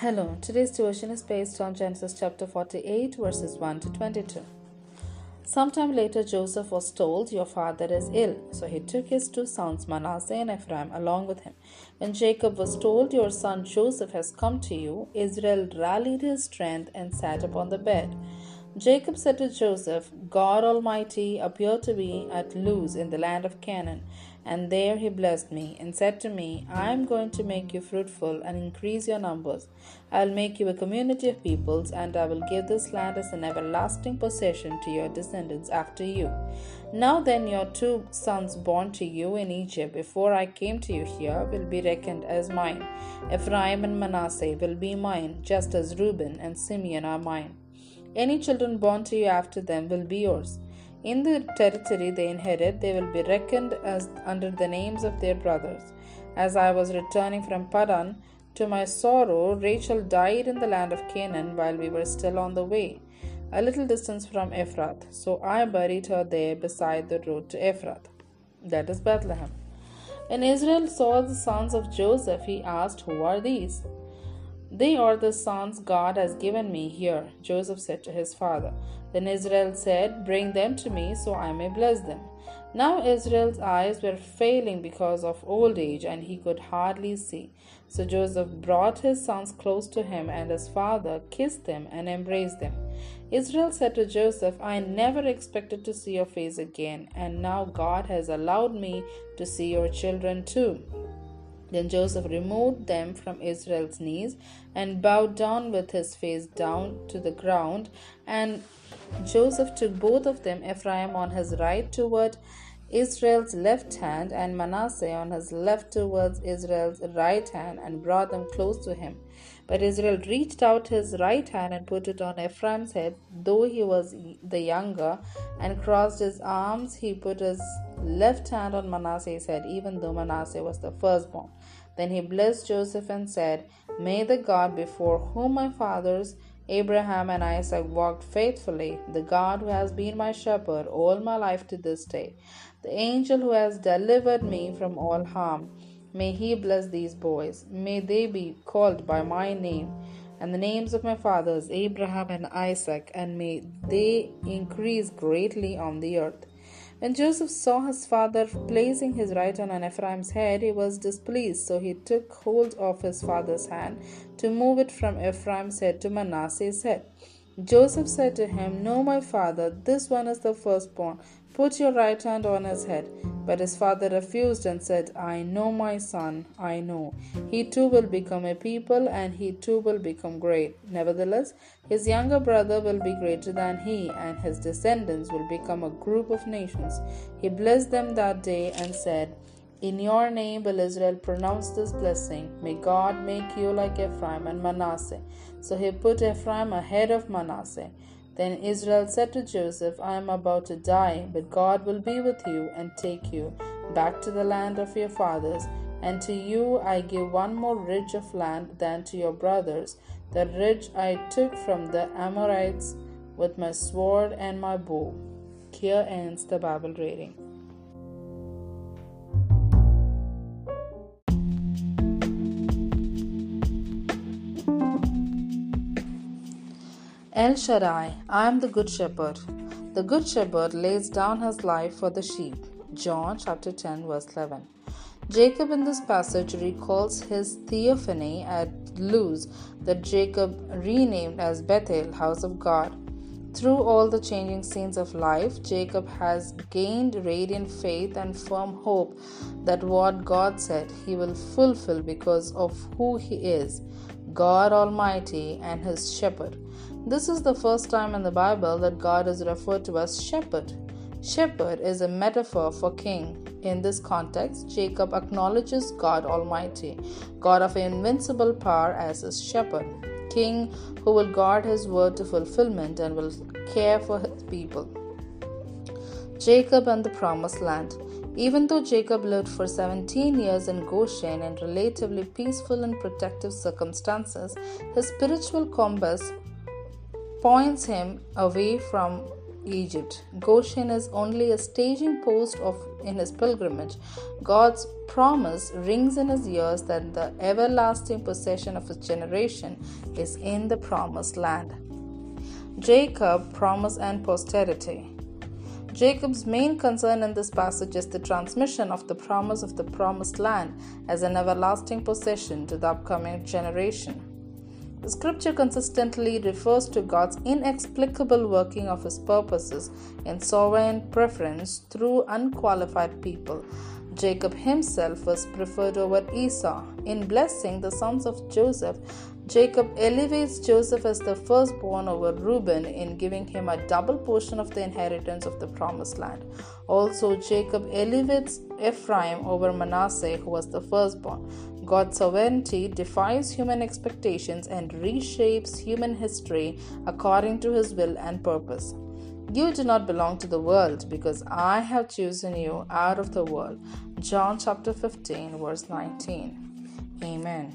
Hello, today's devotion is based on Genesis chapter 48, verses 1 to 22. Sometime later, Joseph was told, Your father is ill. So he took his two sons, Manasseh and Ephraim, along with him. When Jacob was told, Your son Joseph has come to you, Israel rallied his strength and sat upon the bed. Jacob said to Joseph, God Almighty appeared to me at Luz in the land of Canaan, and there he blessed me, and said to me, I am going to make you fruitful and increase your numbers. I will make you a community of peoples, and I will give this land as an everlasting possession to your descendants after you. Now then, your two sons born to you in Egypt before I came to you here will be reckoned as mine. Ephraim and Manasseh will be mine, just as Reuben and Simeon are mine. Any children born to you after them will be yours. In the territory they inherit, they will be reckoned as under the names of their brothers. As I was returning from Paddan, to my sorrow, Rachel died in the land of Canaan while we were still on the way, a little distance from Ephrath. So I buried her there beside the road to Ephrath, that is Bethlehem. When Israel saw the sons of Joseph, he asked, Who are these? They are the sons God has given me here, Joseph said to his father. Then Israel said, Bring them to me so I may bless them. Now Israel's eyes were failing because of old age, and he could hardly see. So Joseph brought his sons close to him, and his father kissed them and embraced them. Israel said to Joseph, I never expected to see your face again, and now God has allowed me to see your children too. Then Joseph removed them from Israel's knees and bowed down with his face down to the ground. And Joseph took both of them, Ephraim on his right toward Israel's left hand, and Manasseh on his left towards Israel's right hand, and brought them close to him. But Israel reached out his right hand and put it on Ephraim's head, though he was the younger, and crossed his arms. He put his left hand on Manasseh's head, even though Manasseh was the firstborn. Then he blessed Joseph and said, May the God before whom my fathers Abraham and Isaac walked faithfully, the God who has been my shepherd all my life to this day, the angel who has delivered me from all harm, may he bless these boys. May they be called by my name and the names of my fathers Abraham and Isaac, and may they increase greatly on the earth. When Joseph saw his father placing his right hand on Ephraim's head, he was displeased, so he took hold of his father's hand to move it from Ephraim's head to Manasseh's head. Joseph said to him, No, my father, this one is the firstborn. Put your right hand on his head. But his father refused and said, I know, my son, I know. He too will become a people, and he too will become great. Nevertheless, his younger brother will be greater than he, and his descendants will become a group of nations. He blessed them that day and said, in your name will Israel pronounce this blessing. May God make you like Ephraim and Manasseh. So he put Ephraim ahead of Manasseh. Then Israel said to Joseph, I am about to die, but God will be with you and take you back to the land of your fathers. And to you I give one more ridge of land than to your brothers, the ridge I took from the Amorites with my sword and my bow. Here ends the Bible reading. El Shaddai, I am the Good Shepherd. The Good Shepherd lays down his life for the sheep. John chapter 10, verse 11. Jacob in this passage recalls his theophany at Luz that Jacob renamed as Bethel, house of God. Through all the changing scenes of life, Jacob has gained radiant faith and firm hope that what God said he will fulfill because of who he is God Almighty and his shepherd. This is the first time in the Bible that God is referred to as shepherd. Shepherd is a metaphor for king. In this context, Jacob acknowledges God Almighty, God of invincible power, as his shepherd, king who will guard his word to fulfillment and will care for his people. Jacob and the Promised Land. Even though Jacob lived for 17 years in Goshen in relatively peaceful and protective circumstances, his spiritual compass points him away from Egypt. Goshen is only a staging post of in his pilgrimage. God's promise rings in his ears that the everlasting possession of his generation is in the promised land. Jacob, promise and posterity. Jacob's main concern in this passage is the transmission of the promise of the promised land as an everlasting possession to the upcoming generation. The scripture consistently refers to God's inexplicable working of his purposes in sovereign preference through unqualified people. Jacob himself was preferred over Esau. In blessing the sons of Joseph, Jacob elevates Joseph as the firstborn over Reuben in giving him a double portion of the inheritance of the promised land. Also, Jacob elevates Ephraim over Manasseh, who was the firstborn. God's sovereignty defies human expectations and reshapes human history according to his will and purpose. You do not belong to the world because I have chosen you out of the world. John chapter 15, verse 19. Amen.